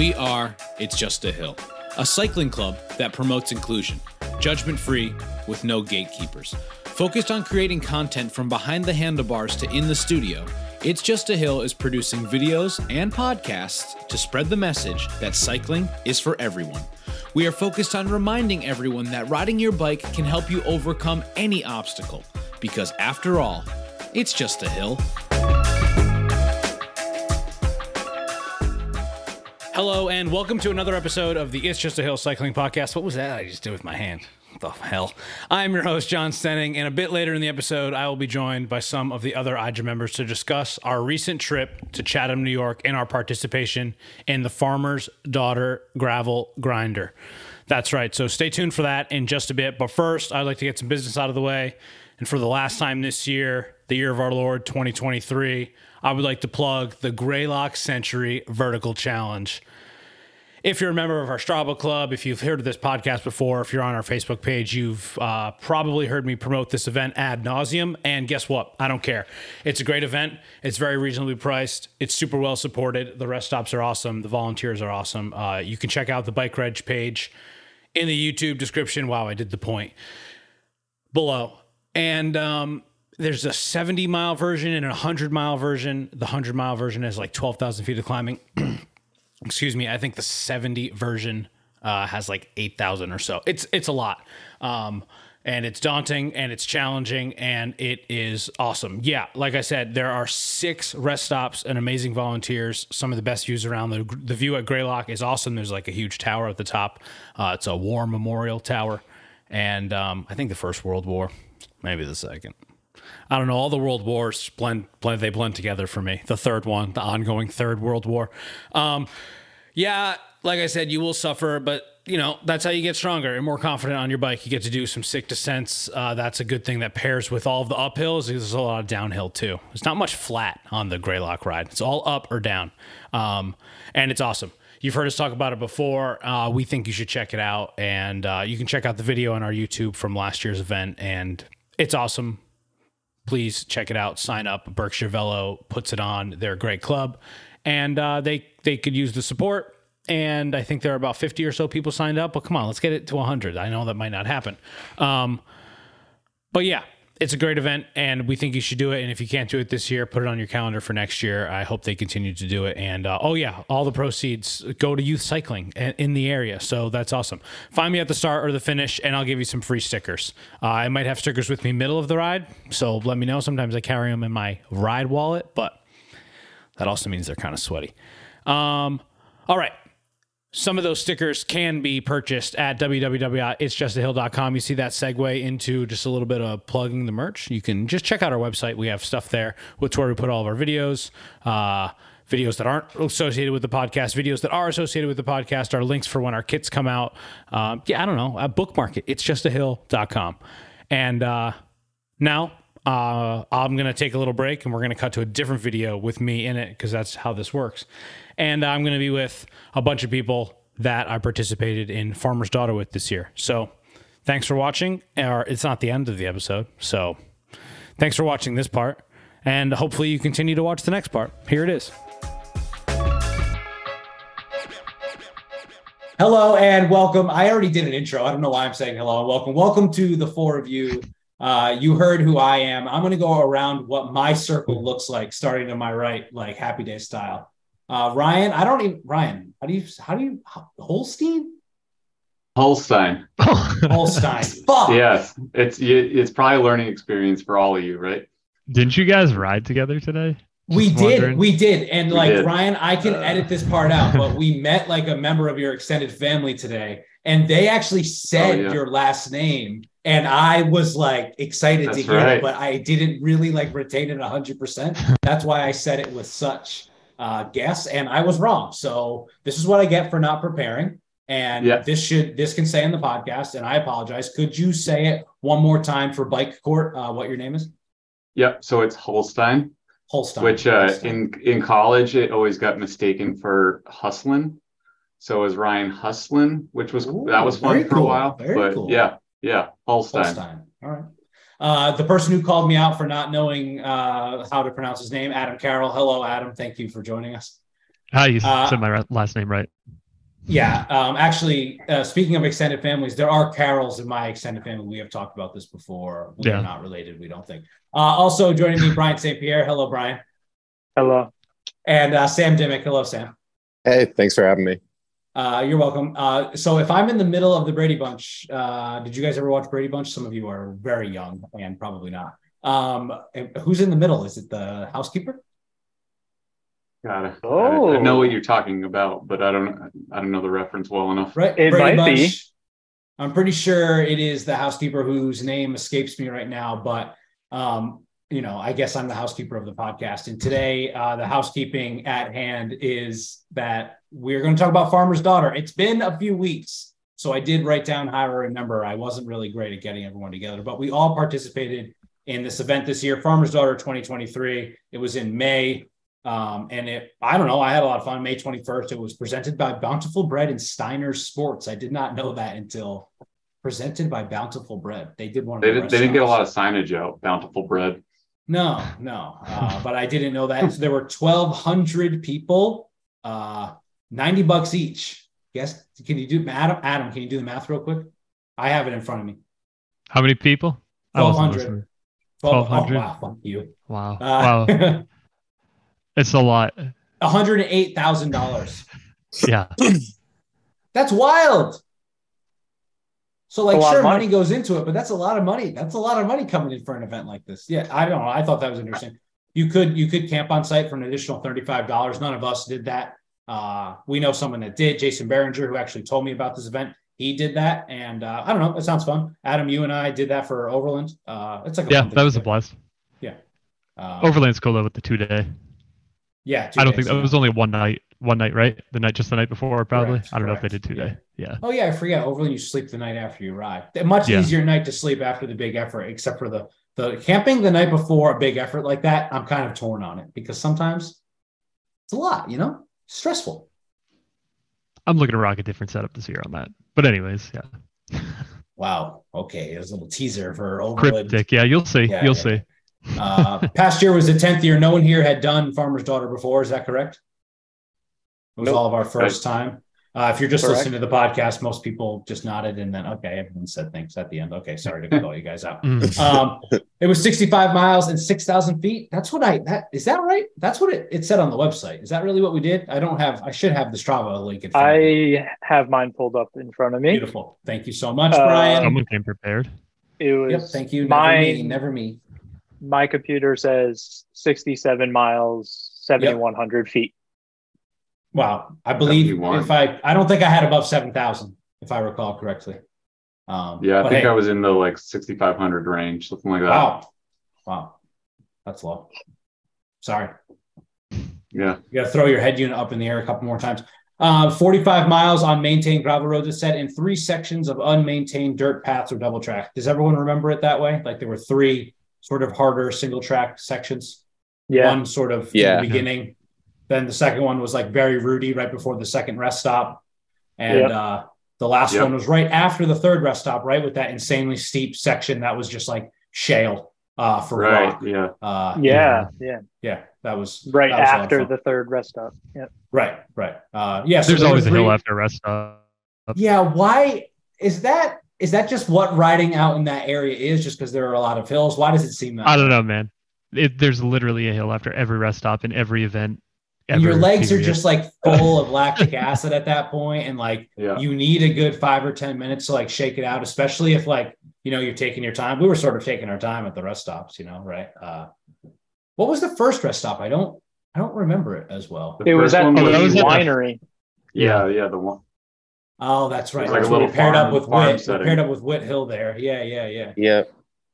We are It's Just a Hill, a cycling club that promotes inclusion, judgment free, with no gatekeepers. Focused on creating content from behind the handlebars to in the studio, It's Just a Hill is producing videos and podcasts to spread the message that cycling is for everyone. We are focused on reminding everyone that riding your bike can help you overcome any obstacle, because after all, it's just a hill. Hello, and welcome to another episode of the It's Just a Hill Cycling Podcast. What was that I just did with my hand? What the hell? I'm your host, Jon Stenning, and a bit later in the episode, I will be joined by some of the other IJAH members to discuss our recent trip to Chatham, New York, and our participation in the Farmer's Daughter Gravel Grinder. That's right, so stay tuned for that in just a bit. But first, I'd like to get some business out of the way. And for the last time this year, the year of our Lord 2023, I would like to plug the Greylock Century Vertical Challenge. If you're a member of our Strava Club, if you've heard of this podcast before, if you're on our Facebook page, you've uh, probably heard me promote this event ad nauseum. And guess what? I don't care. It's a great event. It's very reasonably priced. It's super well supported. The rest stops are awesome. The volunteers are awesome. Uh, you can check out the BikeReg page in the YouTube description. Wow, I did the point below. And um, there's a 70 mile version and a 100 mile version. The 100 mile version has like 12,000 feet of climbing. excuse me, I think the 70 version uh, has like 8,000 or so. It's it's a lot. Um, and it's daunting and it's challenging and it is awesome. Yeah, like I said, there are six rest stops and amazing volunteers. Some of the best views around. The, the view at Greylock is awesome. There's like a huge tower at the top. Uh, it's a war memorial tower. And um, I think the First World War, maybe the second. I don't know. All the world wars blend, blend, they blend together for me. The third one, the ongoing third world war. Um, yeah, like I said, you will suffer, but you know that's how you get stronger and more confident on your bike. You get to do some sick descents. Uh, that's a good thing that pairs with all of the uphills. There's a lot of downhill too. There's not much flat on the Greylock ride. It's all up or down, um, and it's awesome. You've heard us talk about it before. Uh, we think you should check it out, and uh, you can check out the video on our YouTube from last year's event, and it's awesome please check it out. Sign up. Berkshire Velo puts it on. They're a great club, and uh, they they could use the support. And I think there are about fifty or so people signed up. But come on, let's get it to hundred. I know that might not happen, um, but yeah, it's a great event, and we think you should do it. And if you can't do it this year, put it on your calendar for next year. I hope they continue to do it. And uh, oh yeah, all the proceeds go to youth cycling in the area, so that's awesome. Find me at the start or the finish, and I'll give you some free stickers. Uh, I might have stickers with me middle of the ride, so let me know. Sometimes I carry them in my ride wallet, but that also means they're kind of sweaty. Um, all right, some of those stickers can be purchased at www.itsjustahill.com. You see that segue into just a little bit of plugging the merch. You can just check out our website. We have stuff there, which where we put all of our videos, uh, videos that aren't associated with the podcast, videos that are associated with the podcast, our links for when our kits come out. Uh, yeah, I don't know. A bookmark it. It's justahill.com. And uh, now uh, I'm going to take a little break and we're going to cut to a different video with me in it because that's how this works. And I'm going to be with a bunch of people that I participated in Farmer's Daughter with this year. So thanks for watching. Or it's not the end of the episode. So thanks for watching this part. And hopefully you continue to watch the next part. Here it is. Hello and welcome. I already did an intro. I don't know why I'm saying hello and welcome. Welcome to the four of you uh, you heard who I am. I'm going to go around what my circle looks like, starting to my right, like Happy Day style. Uh, Ryan, I don't even Ryan. How do you how do you Holstein? Holstein. Holstein. Fuck. Yes, it's it's probably a learning experience for all of you, right? Didn't you guys ride together today? Just we wondering. did, we did, and we like did. Ryan, I can uh, edit this part out, but we met like a member of your extended family today, and they actually said oh, yeah. your last name and I was like excited That's to hear right. it, but I didn't really like retain it hundred percent. That's why I said it with such uh, guess, and I was wrong. So this is what I get for not preparing, and yeah. this should this can say in the podcast. And I apologize. Could you say it one more time for Bike Court? Uh, what your name is? Yep. So it's Holstein. Holstein. Which uh, Holstein. in in college it always got mistaken for Hustlin. So it was Ryan Hustlin, which was Ooh, that was fun for cool. a while. Very but cool. yeah, yeah, Holstein. Holstein. All right. Uh, the person who called me out for not knowing uh, how to pronounce his name, Adam Carroll. Hello, Adam. Thank you for joining us. How you uh, said my last name right? Yeah. Um, actually, uh, speaking of extended families, there are Carrolls in my extended family. We have talked about this before. We yeah. are not related, we don't think. Uh, also joining me, Brian St. Pierre. Hello, Brian. Hello. And uh, Sam Dimmick. Hello, Sam. Hey, thanks for having me. Uh, you're welcome. Uh, so if I'm in the middle of the Brady Bunch, uh, did you guys ever watch Brady Bunch? Some of you are very young and probably not. Um, who's in the middle? Is it the housekeeper? Got it. Oh, I know what you're talking about, but I don't. I don't know the reference well enough. Right. It Brady might Bunch, be. I'm pretty sure it is the housekeeper whose name escapes me right now, but um, you know, I guess I'm the housekeeper of the podcast. And today, uh, the housekeeping at hand is that we're going to talk about Farmer's Daughter. It's been a few weeks. So I did write down how I remember. I wasn't really great at getting everyone together, but we all participated in this event this year, Farmer's Daughter 2023. It was in May. Um, and it, I don't know, I had a lot of fun. May 21st, it was presented by Bountiful Bread and Steiner Sports. I did not know that until presented by Bountiful Bread. They did one. They, did, they didn't get a lot of signage out. Bountiful Bread. No, no, uh, but I didn't know that. So there were 1,200 people, uh, 90 bucks each. Yes. Can you do Adam? Adam, can you do the math real quick? I have it in front of me. How many people? 1,200. 1,200. Oh, wow. Fuck you. Wow. Uh, wow. it's a lot. $108,000. yeah. That's wild. So like sure money. money. goes into it, but that's a lot of money. That's a lot of money coming in for an event like this. Yeah, I don't know. I thought that was interesting. You could you could camp on site for an additional $35. None of us did that. Uh, we know someone that did, Jason Behringer, who actually told me about this event. He did that, and uh, I don't know. It sounds fun. Adam, you and I did that for Overland. Uh, it's like yeah, that was a blast. Yeah, um, Overland's cool though with the two day. Yeah, I don't think that was only one night one night, right? The night, just the night before, probably. Correct, I don't correct. know if they did two yeah. day. Yeah. Oh yeah, I forget. Overland, you sleep the night after you arrive. A much yeah. easier night to sleep after the big effort, except for the the camping the night before a big effort like that. I'm kind of torn on it because sometimes it's a lot, you know, stressful. I'm looking to rock a different setup this year on that. But anyways, yeah. wow. Okay, there's a little teaser for Overland. Cryptic. Yeah, you'll see. Yeah, you'll see. uh, past year was the tenth year. No one here had done Farmer's Daughter before. Is that correct? It was nope. all of our first right. time. Uh, if you're just Correct. listening to the podcast, most people just nodded and then okay, everyone said thanks at the end. Okay, sorry to call you guys out. Mm. um, it was 65 miles and 6,000 feet. That's what I that is that right? That's what it, it said on the website. Is that really what we did? I don't have. I should have the Strava link. In front I have mine pulled up in front of me. Beautiful. Thank you so much, uh, Brian. Someone came prepared. It was. Yep. Thank you. Never mine, me. Never me. My computer says 67 miles, 7,100 yep. feet. Wow, I believe if I, I don't think I had above seven thousand, if I recall correctly. Um, yeah, I think hey, I was in the like sixty five hundred range, something like that. Wow, wow, that's low. Sorry. Yeah, you got to throw your head unit up in the air a couple more times. Uh, 45 miles on maintained gravel roads is set in three sections of unmaintained dirt paths or double track. Does everyone remember it that way? Like there were three sort of harder single track sections. Yeah. One sort of yeah. beginning, then the second one was like very rooty right before the second rest stop. And yep. uh, the last yep. one was right after the third rest stop, right? With that insanely steep section that was just like shale uh, for right, rock. Yeah. Uh, yeah. Yeah. Yeah. That was right that was after the third rest stop. Yeah. Right. Right. Uh, yeah. So There's always a hill after rest stop. Yeah. Why is that? Is that just what riding out in that area is? Just because there are a lot of hills? Why does it seem that? I don't know, man. It, there's literally a hill after every rest stop in every event and your legs period. are just like full of lactic acid at that point and like yeah. you need a good five or ten minutes to like shake it out especially if like you know you're taking your time we were sort of taking our time at the rest stops you know right uh what was the first rest stop i don't i don't remember it as well the it was at the was winery yeah yeah the one Oh, that's right. Like a little paired farm, up with Whit. Paired up with Whit Hill there. Yeah, yeah, yeah, yeah.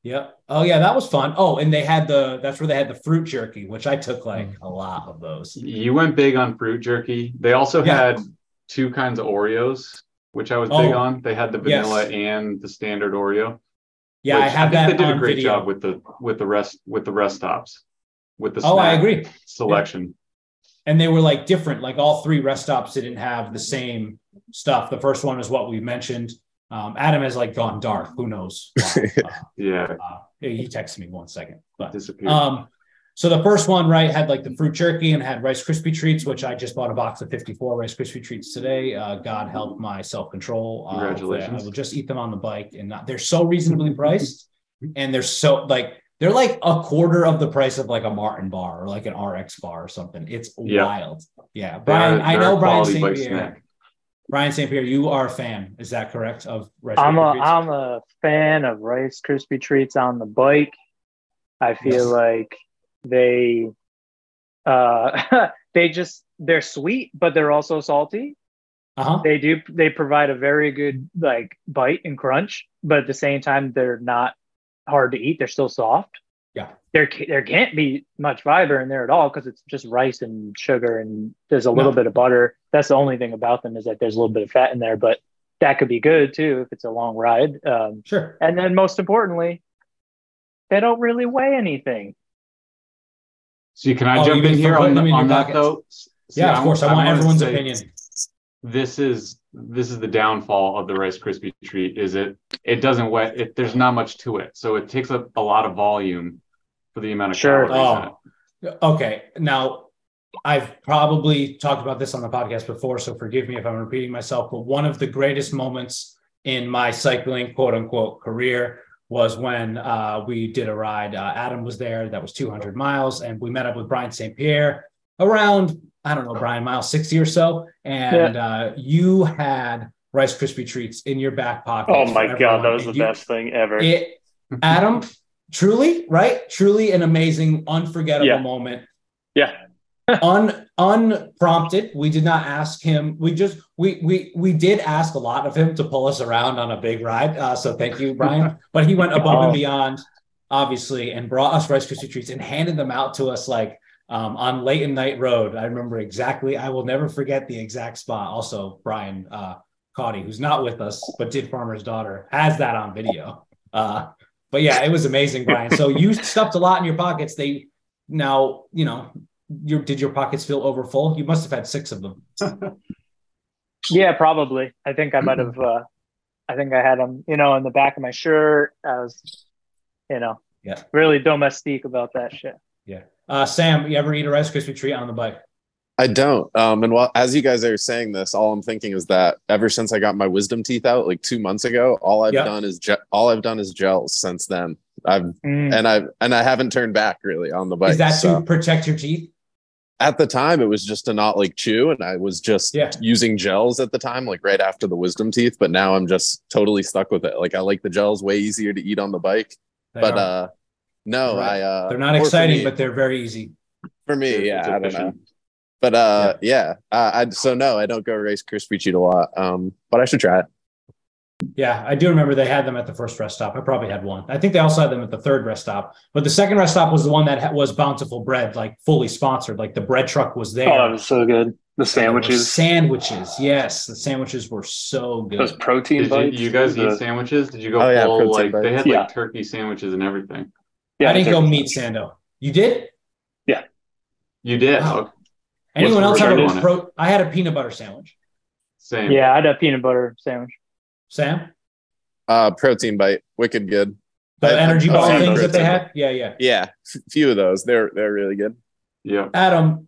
Yeah. Yep. Oh yeah, that was fun. Oh, and they had the that's where they had the fruit jerky, which I took like mm. a lot of those. You went big on fruit jerky. They also yeah. had two kinds of Oreos, which I was oh, big on. They had the vanilla yes. and the standard Oreo. Yeah, I have I that. They did a great video. job with the with the rest with the rest stops with the oh, I agree selection. Yeah. And they were like different. Like all three rest stops didn't have the same stuff. The first one is what we mentioned. Um, Adam has like gone dark. Who knows? Uh, yeah. Uh, he texted me one second, but um, So the first one, right, had like the fruit jerky and had Rice Krispie treats, which I just bought a box of 54 Rice Krispie treats today. Uh, God help my self control. Uh, Congratulations. I will just eat them on the bike, and not, they're so reasonably priced, and they're so like they're like a quarter of the price of like a Maurten bar or like an RX bar or something. It's yeah. wild. Yeah, Brian. I know Brian St. Brian St. Pierre, you are a fan. Is that correct? Of Rice I'm a? I'm a fan of Rice Krispie treats on the bike. I feel yes. like they uh they just they're sweet, but they're also salty. Uh-huh. They do they provide a very good like bite and crunch, but at the same time they're not hard to eat. They're still soft. Yeah. There there can't be much fiber in there at all because it's just rice and sugar and there's a little no. bit of butter. That's the only thing about them is that there's a little bit of fat in there, but that could be good too if it's a long ride. Um, sure. And then most importantly, they don't really weigh anything. So can I oh, jump in here on, the, on that though? See, yeah, of course. I, I want everyone's opinion. This is this is the downfall of the Rice Krispie treat. Is it? It doesn't wet. It, there's not much to it, so it takes up a lot of volume for the amount of sure. Oh, okay. Now I've probably talked about this on the podcast before, so forgive me if I'm repeating myself. But one of the greatest moments in my cycling quote unquote career was when uh, we did a ride. Uh, Adam was there. That was 200 miles, and we met up with Brian St. Pierre around I don't know Brian mile 60 or so, and yeah. uh, you had Rice Krispie treats in your back pocket. Oh my god, that was and the you, best thing ever. It, Adam, truly, right? Truly an amazing, unforgettable yeah. moment. Yeah. Un unprompted. We did not ask him. We just we we we did ask a lot of him to pull us around on a big ride. Uh, so thank you, Brian. but he went above and oh. beyond, obviously, and brought us Rice Krispie treats and handed them out to us like um, on Leighton Night Road. I remember exactly. I will never forget the exact spot. Also, Brian uh, Caudy, who's not with us but did Farmer's Daughter, has that on video. Uh, but yeah, it was amazing, Brian. So you stuffed a lot in your pockets. They now, you know, your did your pockets feel overfull? You must have had six of them. yeah, probably. I think I might have. Uh, I think I had them, you know, in the back of my shirt. I was, you know, yeah, really domestique about that shit. Yeah. Uh, Sam, you ever eat a Rice Krispie treat on the bike? I don't. Um, and while as you guys are saying this, all I'm thinking is that ever since I got my wisdom teeth out like two months ago, all I've yep. done is ge- all I've done is gels since then. I've mm. and I've and I haven't turned back really on the bike. Is that so. to protect your teeth? at the time it was just to not like chew and i was just yeah. using gels at the time like right after the wisdom teeth but now i'm just totally stuck with it like i like the gels way easier to eat on the bike they but are. uh no right. i uh they're not exciting me, but they're very easy for me yeah i don't know but uh yeah, yeah uh, i so no i don't go Rice Krispie treat a lot um but i should try it yeah, I do remember they had them at the first rest stop. I probably had one. I think they also had them at the third rest stop. But the second rest stop was the one that was Bountiful Bread, like fully sponsored. Like the bread truck was there. Oh, it was so good. The sandwiches. Sandwiches, yes. The sandwiches were so good. Those protein Did bites. You, you guys eat sandwiches? Did you go oh, yeah, full like bites. they had like yeah. turkey sandwiches and everything? Yeah, I didn't go meat sando. You did? Yeah. You did. Wow. Anyone else have a pro? I had a peanut butter sandwich. Same. Yeah, I had a peanut butter sandwich. Sam? Uh, protein bite, wicked good. The I, energy ball things that they had, yeah, yeah, yeah. Few of those, they're they're really good. Yeah, Adam.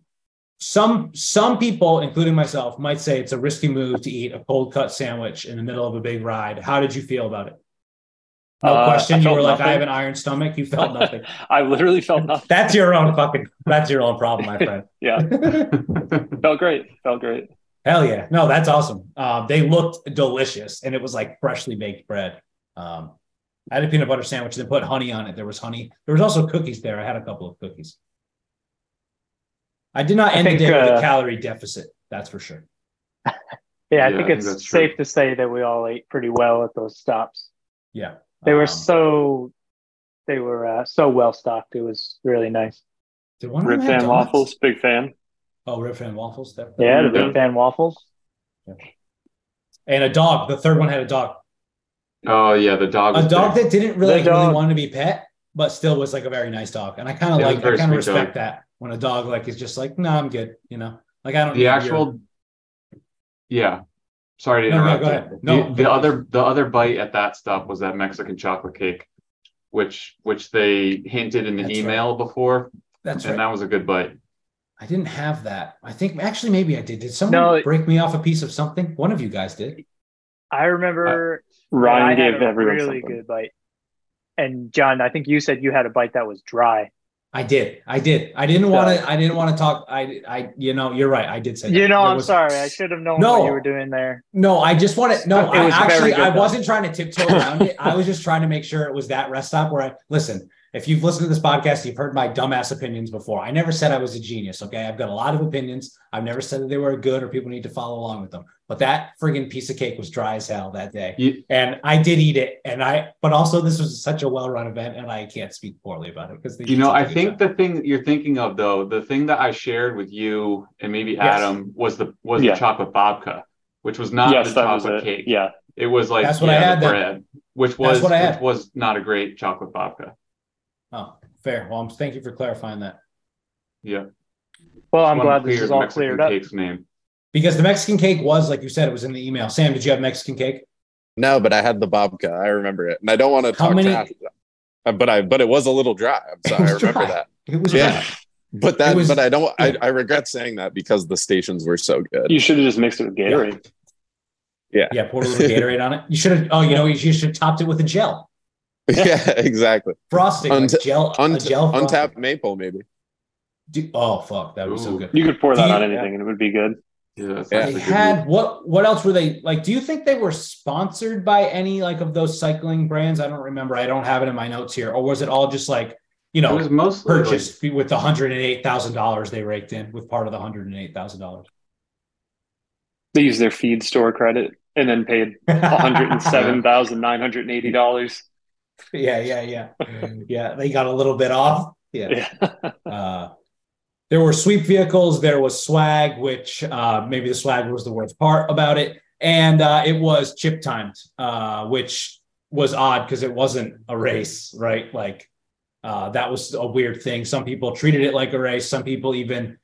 Some some people, including myself, might say it's a risky move to eat a cold cut sandwich in the middle of a big ride. How did you feel about it? No uh, question. You were nothing. like, I have an iron stomach. You felt nothing. I literally felt nothing. That's your own fucking. That's your own problem, my friend. yeah. felt great. Felt great. Hell yeah. No, that's awesome. Um, they looked delicious and it was like freshly baked bread. Um, I had a peanut butter sandwich and put honey on it. There was honey. There was also cookies there. I had a couple of cookies. I did not end think, the day uh, with a uh, calorie deficit. That's for sure. yeah, I yeah, think I it's think safe to say that we all ate pretty well at those stops. Yeah. They were um, so they were uh, so well stocked. It was really nice. Rip Van Wafels, big fan. Oh, Rip Van Wafels. That, yeah, the Rip Van Wafels. Yeah. And a dog. The third one had a dog. Oh yeah, the dog. A dog that didn't really, really want to be pet, but still was like a very nice dog. And I kind of like, I kind of respect dog. that when a dog like is just like, no, I'm good. You know, like I don't. The actual. Your... Yeah. Sorry to interrupt. No, no, no, the, the other the other bite at that stop was that Mexican chocolate cake, which which they hinted in the That's email right. before That's and right. that was a good bite. I didn't have that. I think actually maybe I did. Did someone no, break me off a piece of something? One of you guys did. I remember uh, Ryan gave everyone a really something. good bite. And Jon, I think you said you had a bite that was dry. I did. I did. I didn't want to. I didn't want to talk. I. I. You know. You're right. I did say. You that. know. I'm was, sorry. I should have known no, what you were doing there. No. I just wanted. To. No. I actually. I wasn't trying to tiptoe around it. I was just trying to make sure it was that rest stop where I listen if you've listened to this podcast, you've heard my dumbass opinions before. I never said I was a genius. Okay. I've got a lot of opinions. I've never said that they were good or people need to follow along with them. But that friggin' piece of cake was dry as hell that day. You, and I did eat it. And I, but also this was such a well run event and I can't speak poorly about it because, you know, I think job. the thing that you're thinking of though, the thing that I shared with you and maybe Adam yes. was the, was yeah. the chocolate babka, which was not yes, the chocolate cake. Yeah. It was like, that's what yeah, I had bread, which was, what I had. which was not a great chocolate babka. Oh, fair. Well, thank you for clarifying that. Yeah. Well, I'm glad this is all Mexican cleared up. Cake's name. Because the Mexican cake was, like you said, it was in the email. Sam, did you have Mexican cake? No, but I had the babka. I remember it, and I don't want to talk many... trash. Uh, but I, but it was a little dry. I'm sorry. I remember dry. that. It was yeah. Dry. But that, was, but I don't. I, I regret saying that because the stations were so good. You should have just mixed it with Gatorade. Yeah. Yeah. Poured a little Gatorade on it. You should have. Oh, you know, you should have topped it with a gel. Yeah, exactly. Frosting, Unt- like gel, unt- gel untapped maple, maybe. Do, oh fuck, that was so good. You could pour that you, on anything, yeah. and it would be good. Yeah, they had what? What else were they like? Do you think they were sponsored by any like of those cycling brands? I don't remember. I don't have it in my notes here. Or was it all just like you know, it was mostly purchased like, with the hundred and eight thousand dollars they raked in with part of the hundred and eight thousand dollars? They used their feed store credit and then paid one hundred and seven thousand nine hundred and eighty dollars. yeah, yeah, yeah, yeah. They got a little bit off. Yeah. yeah. uh, there were sweep vehicles. There was swag, which uh, maybe the swag was the worst part about it, and uh, it was chip timed, uh, which was odd because it wasn't a race, right? Like uh, that was a weird thing. Some people treated it like a race. Some people even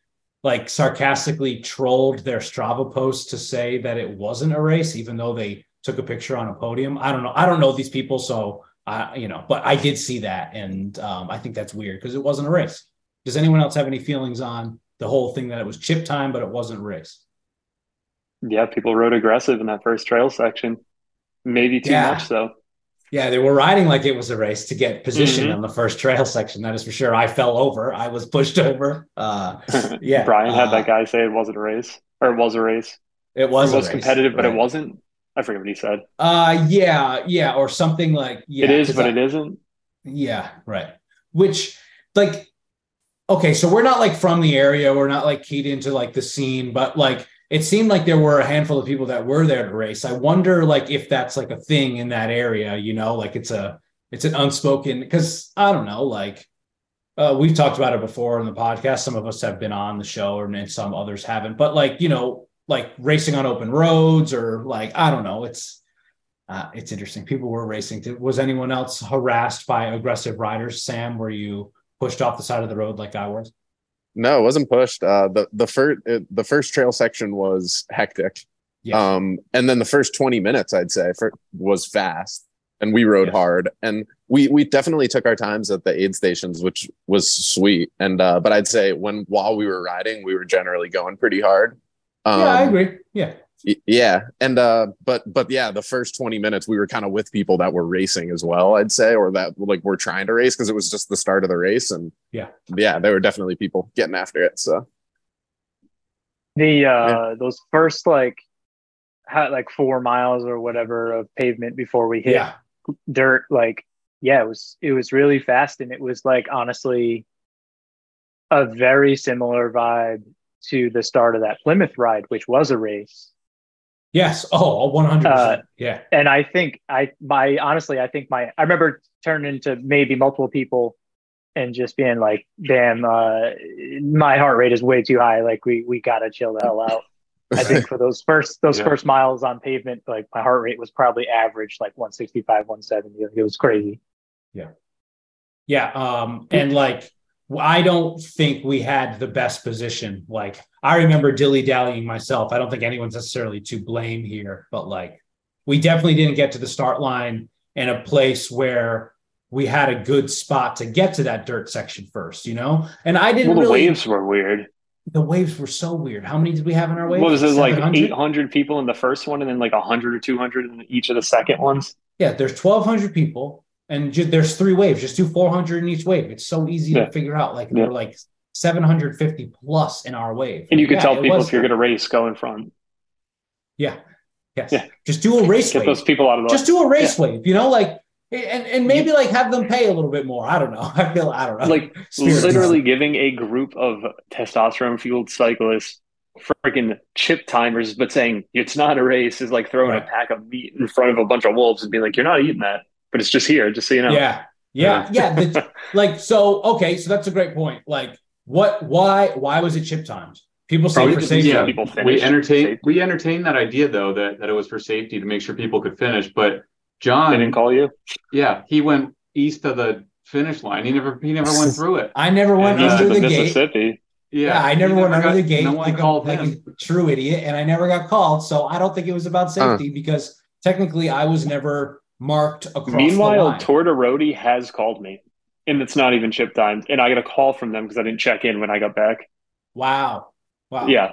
like sarcastically trolled their Strava post to say that it wasn't a race, even though they took a picture on a podium. I don't know. I don't know these people, so I, you know, but I did see that, and um, I think that's weird because it wasn't a race. Does anyone else have any feelings on the whole thing that it was chip time, but it wasn't a race? Yeah, people rode aggressive in that first trail section, maybe too yeah. much so. Yeah, they were riding like it was a race to get position mm-hmm. on the first trail section. That is for sure. I fell over. I was pushed over. Uh, yeah, Brian had uh, that guy say it wasn't a race, or it was a race. It was. It was competitive, right. but it wasn't. I forget what he said. Uh yeah, yeah, or something like yeah. It is, but I, it isn't. Yeah, right. Which like okay, so we're not like from the area, we're not like keyed into like the scene, but like it seemed like there were a handful of people that were there to race. I wonder like if that's like a thing in that area, you know, like it's a it's an unspoken because I don't know, like uh, we've talked about it before in the podcast. Some of us have been on the show, and some others haven't. But like you know, like racing on open roads or like I don't know. It's uh, it's interesting. People were racing. To, Was anyone else harassed by aggressive riders? Sam, were you pushed off the side of the road like I was? No, it wasn't pushed. Uh, the the first the first trail section was hectic. Yes. Um, and then the first 20 minutes, I'd say, for, was fast, and we rode yes. hard, and we we definitely took our times at the aid stations, which was sweet. And uh, but I'd say when while we were riding, we were generally going pretty hard. Um, yeah, I um, agree. Yeah. Yeah. And uh but but yeah, the first 20 minutes we were kind of with people that were racing as well, I'd say, or that like were trying to race because it was just the start of the race. And yeah, yeah, there were definitely people getting after it. So the uh yeah. those first like had like four miles or whatever of pavement before we hit yeah. dirt, like yeah, it was it was really fast and it was like honestly a very similar vibe to the start of that Plymouth ride, which was a race. Yes. Oh, 100%. Uh, yeah. And I think I, my, honestly, I think my, I remember turning to maybe multiple people and just being like, damn, uh, my heart rate is way too high. Like we, we gotta chill the hell out. I think for those first, those yeah. first miles on pavement, like my heart rate was probably average, like 165, 170. It was crazy. Yeah. Yeah. Um, and like, I don't think we had the best position. Like I remember dilly dallying myself. I don't think anyone's necessarily to blame here, but like we definitely didn't get to the start line in a place where we had a good spot to get to that dirt section first, you know? And I didn't well, the really, waves were weird. The waves were so weird. How many did we have in our waves? What was it like 800 people in the first one and then like 100 or 200 in each of the second ones? Yeah, there's 1200 people and just, there's three waves. Just do 400 in each wave. It's so easy yeah. to figure out. Like yeah. there were like 750 plus in our wave. And you can yeah, tell people if you're going to race, go in front. Yeah. Yes. Yeah. Just do a race Get wave. those people out of the Just do a race wave. You know, like and and maybe like have them pay a little bit more. I don't know. I feel I don't know. Like literally giving a group of testosterone fueled cyclists freaking chip timers, but saying it's not a race is like throwing right. a pack of meat in front of a bunch of wolves and being like, you're not eating that, but it's just here, just so you know. Yeah. Yeah. Yeah. the, like, so, okay. So that's a great point. Like, what, why, why was it chip times? People say for safety. Yeah, we entertain we entertain that idea though that, that it was for safety to make sure people could finish, but Jon they didn't call you. Yeah, he went east of the finish line. He never he never went through it. I never went and, under uh, the Mississippi. gate. Yeah, yeah I never went never under got, the gate no like, a, like a, true idiot, and I never got called. So I don't think it was about safety uh. because technically I was never marked across. Meanwhile, Tortorodi has called me, and it's not even chip timed, and I got a call from them because I didn't check in when I got back. Wow! Wow! Yeah,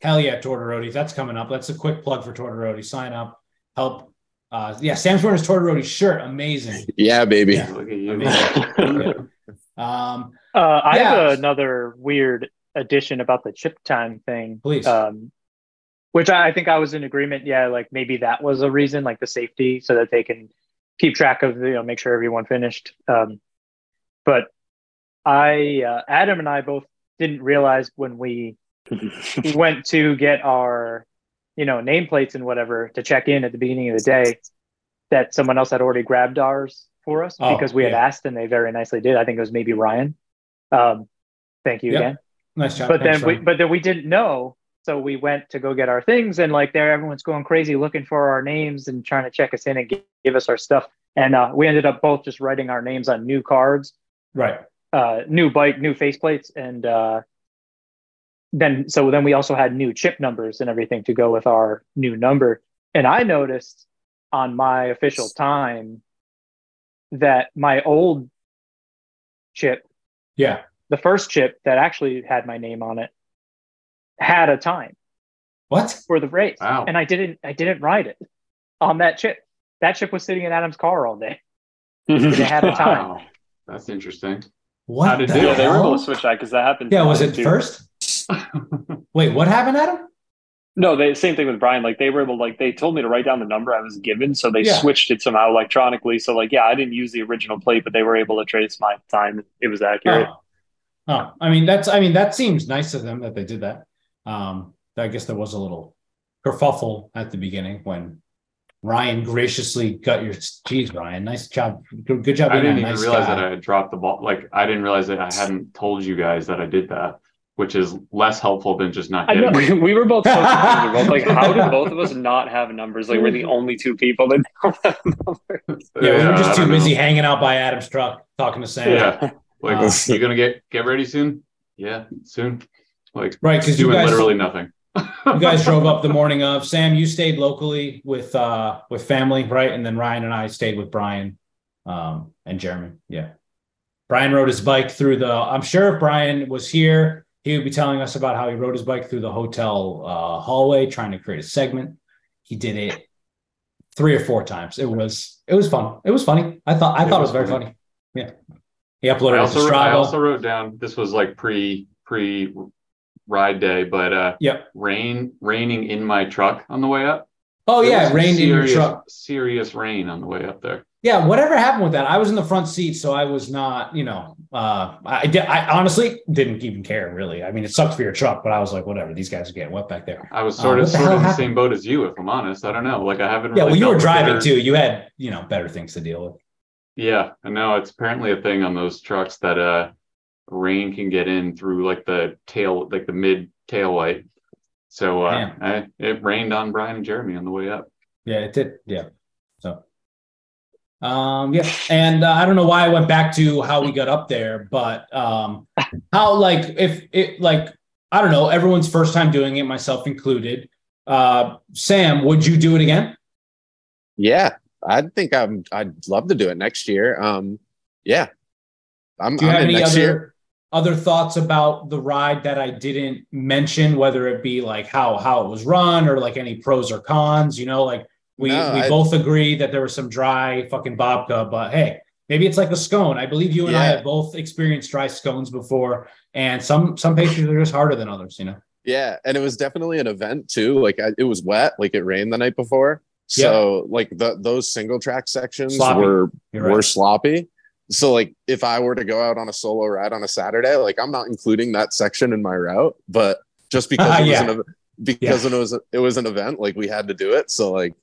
hell yeah, Tortorodi. That's coming up. That's a quick plug for Tortorodi. Sign up, help uh, yeah, Sam's wearing his Tortorodi shirt. Amazing. Yeah, baby. Yeah. Look at you. yeah. Um, uh, I yeah. have another weird addition about the chip time thing. Please. Um, which I, I think I was in agreement. Yeah, like maybe that was a reason, like the safety, so that they can keep track of, you know, make sure everyone finished. Um, but I, uh, Adam and I both didn't realize when we went to get our you know, nameplates and whatever to check in at the beginning of the day that someone else had already grabbed ours for us oh, because we had asked and they very nicely did. I think it was maybe Ryan. Um, thank you yep. again. Nice job. But Thanks, then we, but then we didn't know. So we went to go get our things and like there, everyone's going crazy looking for our names and trying to check us in and give, give us our stuff. And uh, we ended up both just writing our names on new cards. Right. Uh, new bike, new faceplates. And, uh, then so then we also had new chip numbers and everything to go with our new number. And I noticed on my official time that my old chip, yeah, the first chip that actually had my name on it, had a time. What for the race? Wow. And I didn't. I didn't ride it on that chip. That chip was sitting in Adam's car all day. it had a time. Wow. That's interesting. What? How did the yeah, they were able to switch that because that happened. Yeah, was it too. first? Wait, what happened, Adam? No, the same thing with Brian. Like they were able, like they told me to write down the number I was given, so they yeah. switched it somehow electronically. So like, yeah, I didn't use the original plate, but they were able to trace my time. It was accurate. Oh. oh, I mean that's, I mean that seems nice of them that they did that. Um, I guess there was a little kerfuffle at the beginning when Ryan graciously got your. Geez, Ryan, nice job. Good, good job. I didn't even nice realize guy. that I had dropped the ball. Like I didn't realize that I hadn't told you guys that I did that which is less helpful than just not getting. We, we were both so confused. both like, how did both of us not have numbers? Like we're the only two people that don't have numbers. Yeah, we were just too busy know. hanging out by Adam's truck talking to Sam. Yeah, like uh, you gonna get get ready soon? Yeah, soon. Like right, because doing guys, literally nothing. you guys drove up the morning of. Sam, you stayed locally with uh with family, right? And then Ryan and I stayed with Brian um and Jeremy. Yeah. Brian rode his bike through the. I'm sure if Brian was here, he would be telling us about how he rode his bike through the hotel uh, hallway trying to create a segment. He did it three or four times. It was it was fun. It was funny. I thought I it thought it was very funny. funny. Yeah. He uploaded I also, I also wrote down this was like pre pre ride day, but uh yeah, rain raining in my truck on the way up. Oh yeah, rain in your truck. Serious rain on the way up there yeah, whatever happened with that? I was in the front seat, so I was not, you know, uh, I. I honestly didn't even care really. I mean, it sucked for your truck, but I was like, whatever. These guys are getting wet back there. I was sort uh, of sort of the same boat as you, if I'm honest. I don't know. Like I haven't. Yeah, really well, you were driving better... too. You had, you know, better things to deal with. Yeah, I know. It's apparently a thing on those trucks that uh, rain can get in through like the tail, like the mid tail light. So uh, I, it rained on Brian and Jeremy on the way up. Yeah, it did. Yeah. So um, yeah, and uh, I don't know why I went back to how we got up there, but um, how like if it like I don't know everyone's first time doing it, myself included. Uh, Sam, would you do it again? Yeah, I think I'm. I'd love to do it next year. Um, Yeah. I'm, Do you I'm have any other year. Other thoughts about the ride that I didn't mention, whether it be like how how it was run or like any pros or cons? You know, like we no, we I, both agree that there was some dry fucking babka, but hey, maybe it's like a scone. I believe you and yeah. I have both experienced dry scones before, and some some pastries are just harder than others. You know. Yeah, and it was definitely an event too. Like I, it was wet, like it rained the night before. So yeah. like the, those single track sections sloppy. were right. were sloppy. So like if I were to go out on a solo ride on a Saturday, like I'm not including that section in my route, but just because it yeah. was an because yeah. it was it was an event, like we had to do it. So like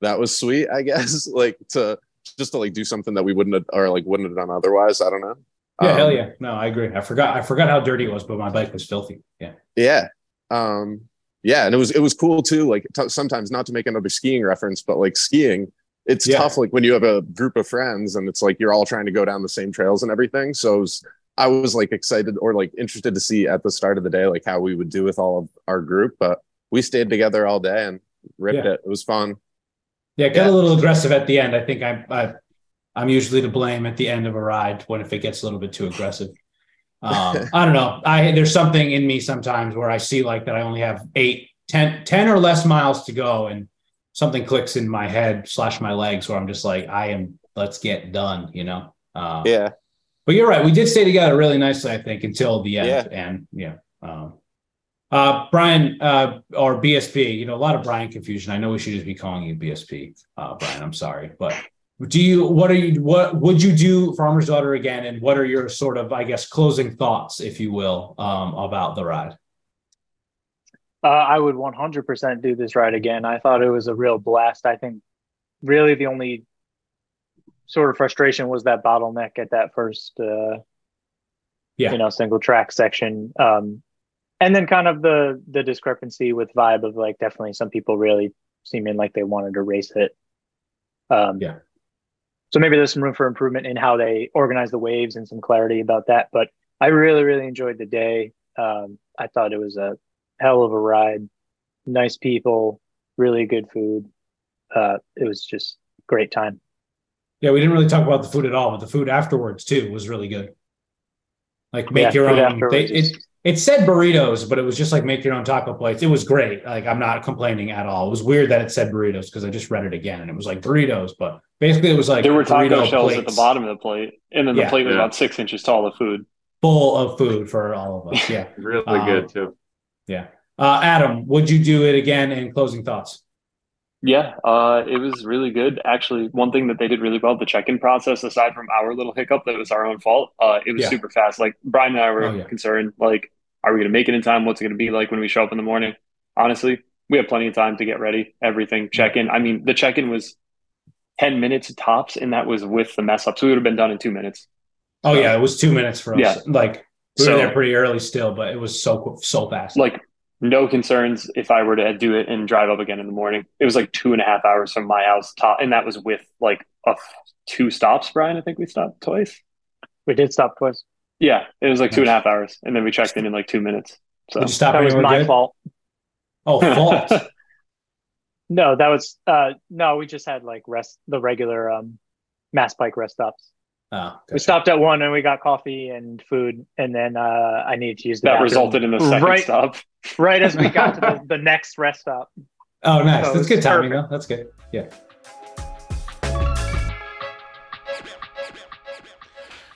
that was sweet, I guess. like to just to like do something that we wouldn't have or like wouldn't have done otherwise. I don't know. Yeah, um, hell yeah. No, I agree. I forgot I forgot how dirty it was, but my bike was filthy. Yeah. Yeah. Um yeah, and it was it was cool too. Like t- sometimes not to make another skiing reference, but like skiing, it's yeah. tough. Like when you have a group of friends and it's like you're all trying to go down the same trails and everything. So was, I was like excited or like interested to see at the start of the day like how we would do with all of our group. But we stayed together all day and ripped yeah. it. It was fun. Yeah, got yeah. a little aggressive at the end. I think I, I I'm usually to blame at the end of a ride when if it gets a little bit too aggressive. Um, I don't know. I there's something in me sometimes where I see like that I only have eight, 10, 10 or less miles to go, and something clicks in my head slash my legs where I'm just like, I am. Let's get done. You know. Uh, yeah. But you're right. We did stay together really nicely, I think, until the end. Yeah. And yeah. Um, uh, Brian uh, or BSP, you know, a lot of Brian confusion. I know we should just be calling you BSP, uh, Brian. I'm sorry, but do you what are you what would you do farmer's daughter again and what are your sort of i guess closing thoughts if you will um, about the ride uh, i would 100% do this ride again. I thought it was a real blast. I think really the only sort of frustration was that bottleneck at that first uh, yeah. you know single track section. Um, and then kind of the the discrepancy with vibe of like definitely some people really seeming like they wanted to race it. Um, yeah. so maybe there's some room for improvement in how they organize the waves and some clarity about that. But I really, really enjoyed the day. Um, I thought it was a hell of a ride. Nice people, really good food. Uh, it was just great time. Yeah, we didn't really talk about the food at all, but the food afterwards too was really good. Like make yeah, your own. They, it, it said burritos, but it was just like make your own taco plates. It was great. Like I'm not complaining at all. It was weird that it said burritos because I just read it again and it was like burritos, but basically it was like there were taco shells plates. at the bottom of the plate, and then the yeah. plate was yeah. about six inches tall of food. Full of food for all of us. Yeah, really um, good too. Yeah, uh, Adam, would you do it again? In closing thoughts. Yeah, uh, it was really good. Actually, one thing that they did really well, the check-in process, aside from our little hiccup that was our own fault, uh, it was yeah. super fast. Like Brian and I were oh, yeah. concerned, like are we going to make it in time? What's it going to be like when we show up in the morning? Honestly, we have plenty of time to get ready, everything, check in. I mean, the check in was 10 minutes tops, and that was with the mess up. So we would have been done in two minutes. Oh, yeah. It was two minutes for us. Yeah. Like, we so, were there pretty early still, but it was so, so fast. Like, no concerns if I were to do it and drive up again in the morning. It was like two and a half hours from my house top, and that was with like a two stops. Brian, I think we stopped twice. We did stop twice. Yeah, it was like two and a half hours, and then we checked in in like two minutes. So Did you stop that was my good? fault. Oh, fault. no, that was uh no. We just had like rest the regular um Mass Pike rest stops. Oh, gotcha. we stopped at one and we got coffee and food, and then uh I needed to use the that bathroom. resulted in the second right, stop. right as we got to the, the next rest stop. Oh, nice. So That's good timing, though. That's good. Yeah.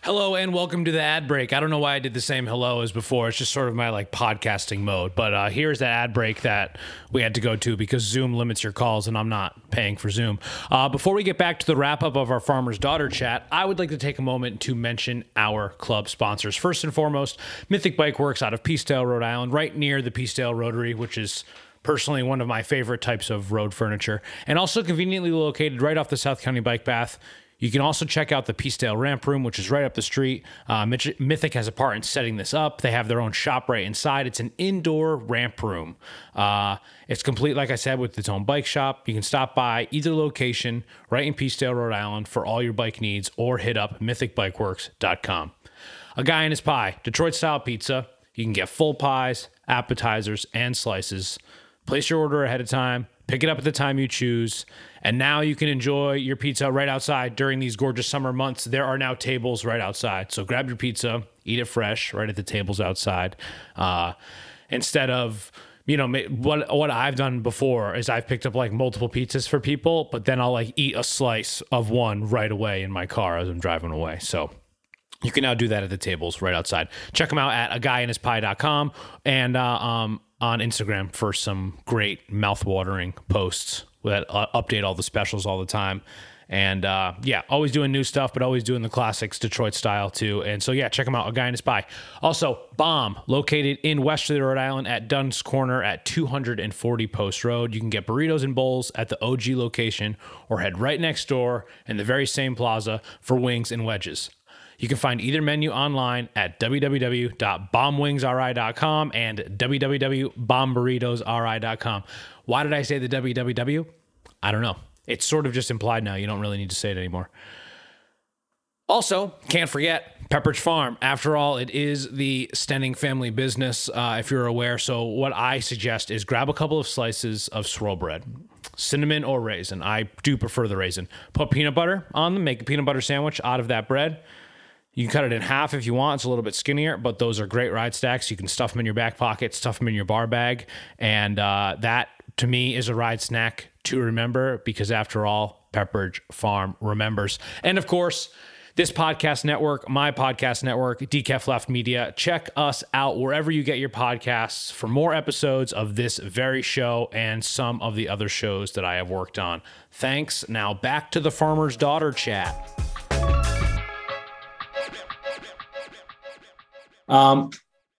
Hello and welcome to the ad break. I don't know why I did the same hello as before. It's just sort of my like podcasting mode. But uh, here's the ad break that we had to go to because Zoom limits your calls and I'm not paying for Zoom. Uh, before we get back to the wrap up of our Farmer's Daughter chat, I would like to take a moment to mention our club sponsors. First and foremost, Mythic Bike Works out of Peacedale, Rhode Island, right near the Peacedale Rotary, which is personally one of my favorite types of road furniture, and also conveniently located right off the South County Bike Path. You can also check out the Peacedale Ramp Room, which is right up the street. Uh, Mythic has a part in setting this up. They have their own shop right inside. It's an indoor ramp room. Uh, it's complete, like I said, with its own bike shop. You can stop by either location right in Peacedale, Rhode Island for all your bike needs or hit up mythicbikeworks.com. A guy in his pie, Detroit style pizza. You can get full pies, appetizers, and slices. Place your order ahead of time Pick it up at the time you choose. And now you can enjoy your pizza right outside during these gorgeous summer months. There are now tables right outside. So grab your pizza, eat it fresh right at the tables outside. Uh, instead of you know what what I've done before is I've picked up like multiple pizzas for people, but then I'll like eat a slice of one right away in my car as I'm driving away. So you can now do that at the tables right outside. Check them out at a guy in his pie.com and uh, um, on Instagram for some great mouth-watering posts that uh, update all the specials all the time. And uh, yeah, always doing new stuff, but always doing the classics Detroit style too. And so yeah, check them out. A guy in a spy. Also, Bomb, located in Westerly, Rhode Island, at Dunn's Corner at 240 Post Road. You can get burritos and bowls at the OG location, or head right next door in the very same plaza for wings and wedges. You can find either menu online at www.bombwingsri.com and www.bombburritosri.com. Why did I say the www? I don't know. It's sort of just implied now. You don't really need to say it anymore. Also, can't forget Pepperidge Farm. After all, it is the Stenning family business, uh, if you're aware. So, what I suggest is grab a couple of slices of swirl bread, cinnamon or raisin. I do prefer the raisin. Put peanut butter on them, make a peanut butter sandwich out of that bread. You can cut it in half if you want. It's a little bit skinnier, but those are great ride stacks. You can stuff them in your back pocket, stuff them in your bar bag. And uh, that, to me, is a ride snack to remember because, after all, Pepperidge Farm remembers. And of course, this podcast network, my podcast network, Decaf Left Media. Check us out wherever you get your podcasts for more episodes of this very show and some of the other shows that I have worked on. Thanks. Now back to the farmer's daughter chat. Um,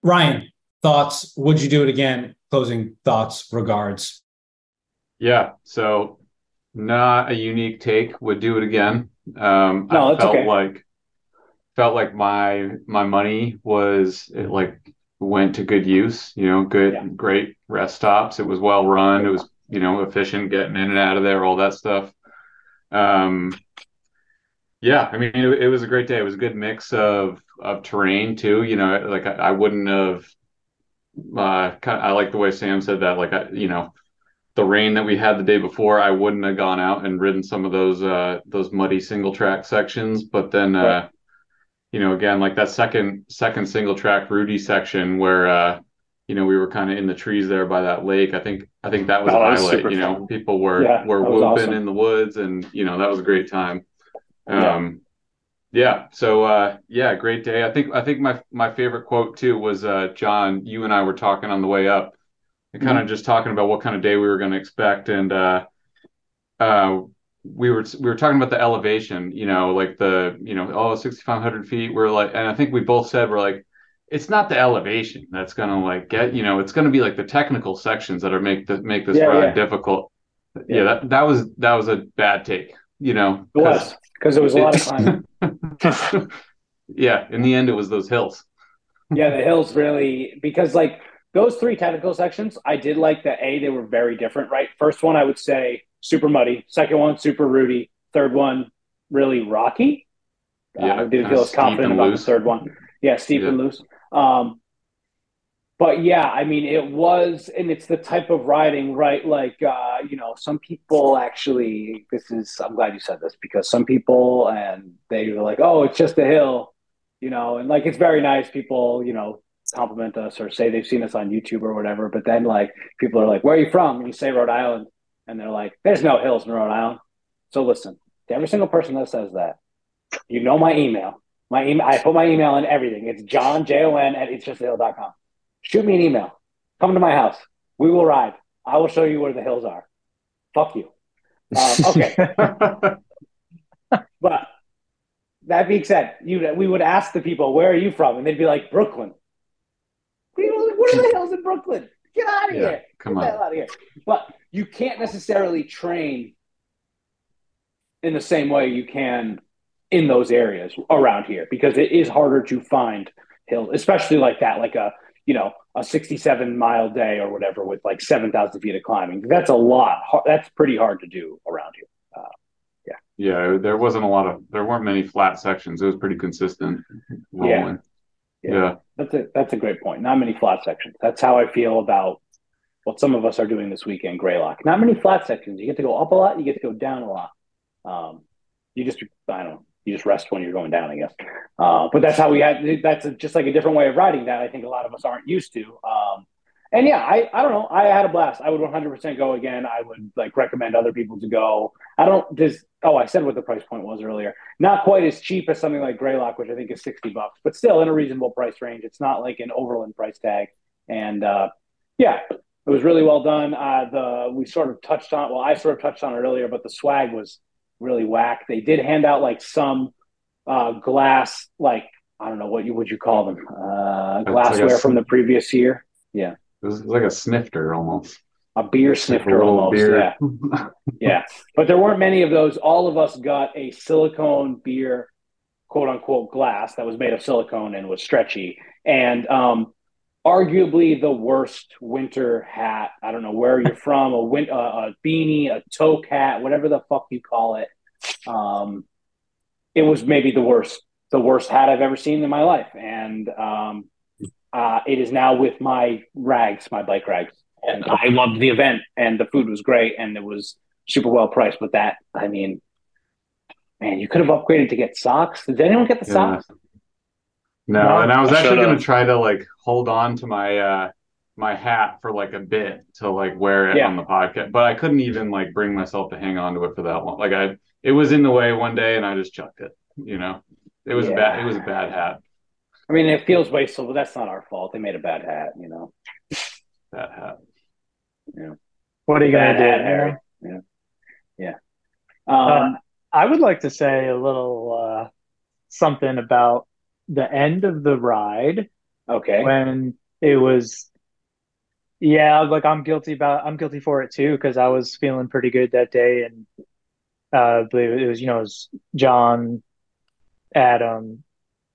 Ryan, thoughts? Would you do it again? Closing thoughts, regards. Yeah. So, not a unique take. Would do it again. Um, no, I felt okay. like felt like my my money was it like went to good use. You know, good, yeah. great rest stops. It was well run. It was you know efficient getting in and out of there, all that stuff. Um, yeah, I mean, it, it, was a great day. It was a good mix of of terrain too. You know, like I, I wouldn't have. Uh, kind of, I like the way Sam said that. Like I, you know, the rain that we had the day before, I wouldn't have gone out and ridden some of those uh those muddy single track sections. But then, uh, you know, again, like that second second single track Rudy section where uh, you know, we were kind of in the trees there by that lake. I think I think that was oh, a highlight. You know, fun. people were yeah, were whooping awesome. in the woods, and you know, that was a great time. Um, yeah. So uh, yeah, great day. I think I think my my favorite quote too was uh, Jon. You and I were talking on the way up, and kind of mm-hmm. just talking about what kind of day we were going to expect, and uh, uh, we were we were talking about the elevation. You know, like the you know oh 6,500 feet. We're like, and I think we both said we're like. It's not the elevation that's gonna like get you know. It's gonna be like the technical sections that are make the make this yeah, ride yeah. difficult. Yeah. yeah, that that was that was a bad take. You know, it was because it was a lot of climbing. yeah, in the end, it was those hills. yeah, the hills really because like those three technical sections, I did like that. A, they were very different, right? First one, I would say super muddy. Second one, super rooty. Third one, really rocky. Yeah, uh, I didn't feel as confident about loose. the third one. Yeah, steep yeah. and loose. Um, but yeah, I mean, it was, and it's the type of riding, right? Like, uh, you know, some people actually, this is, I'm glad you said this because some people, and they were like, oh, it's just a hill, you know, and like, it's very nice. People, you know, compliment us or say they've seen us on YouTube or whatever. But then, like, people are like, where are you from? And you say Rhode Island, and they're like, there's no hills in Rhode Island. So listen, to every single person that says that, you know my email. My email, I put my email in everything. It's Jon, J O N, at it's just a hill.com shoot me an email. Come to my house. We will ride. I will show you where the hills are. Fuck you. Um, okay. but that being said, you we would ask the people, "Where are you from?" and they'd be like, "Brooklyn." What are the hills in Brooklyn? Get out of yeah, here! Come Get on, out of here! But you can't necessarily train in the same way you can in those areas around here because it is harder to find hills, especially like that, like a you know, a 67 mile day or whatever with like 7,000 feet of climbing. That's a lot. That's pretty hard to do around here. Uh, yeah. Yeah. There wasn't a lot of, there weren't many flat sections. It was pretty consistent rolling. Yeah. yeah. yeah. That's a, that's a great point. Not many flat sections. That's how I feel about what some of us are doing this weekend, Greylock. Not many flat sections. You get to go up a lot, you get to go down a lot. Um, you just, I don't know, you just rest when you're going down, I guess. Uh, but that's how we had, that's a, just like a different way of riding that I think a lot of us aren't used to. Um, and yeah, I, I don't know. I had a blast. I would 100% go again. I would like recommend other people to go. I don't, just, oh, I said what the price point was earlier. Not quite as cheap as something like Greylock, which I think is 60 bucks, but still in a reasonable price range. It's not like an Overland price tag. And uh, yeah, it was really well done. Uh, the we sort of touched on. Well, I sort of touched on it earlier, but the swag was really whack. They did hand out like some uh, glass, like I don't know what you would you call them, uh, glassware from the previous year. Yeah, it was like a snifter almost. A beer snifter almost. Beer. Yeah, yeah. But there weren't many of those. All of us got a silicone beer, quote unquote, glass that was made of silicone and was stretchy. And um, arguably the worst winter hat. I don't know where you're from, a, win- a beanie, a toque hat, whatever the fuck you call it. Um, it was maybe the worst, the worst hat I've ever seen in my life, and um, uh, it is now with my rags, my bike rags. And I loved the event, and the food was great, and it was super well priced. But that, I mean, man, you could have upgraded to get socks. Did anyone get the yeah. socks? No, no, and I was actually going to try to like hold on to my uh my hat for like a bit to like wear it yeah. on the podcast, but I couldn't even like bring myself to hang on to it for that long. Like I, it was in the way one day, and I just chucked it. You know, it was yeah. bad. It was a bad hat. I mean, it feels wasteful, but that's not our fault. They made a bad hat. You know, bad hat. Yeah. What are you gonna do, Harry? Yeah. Yeah. Um, uh, I would like to say a little uh, something about the end of the ride. Okay. When it was yeah, like I'm guilty about I'm guilty for it too because I was feeling pretty good that day and uh I believe it was you know it was Jon, Adam,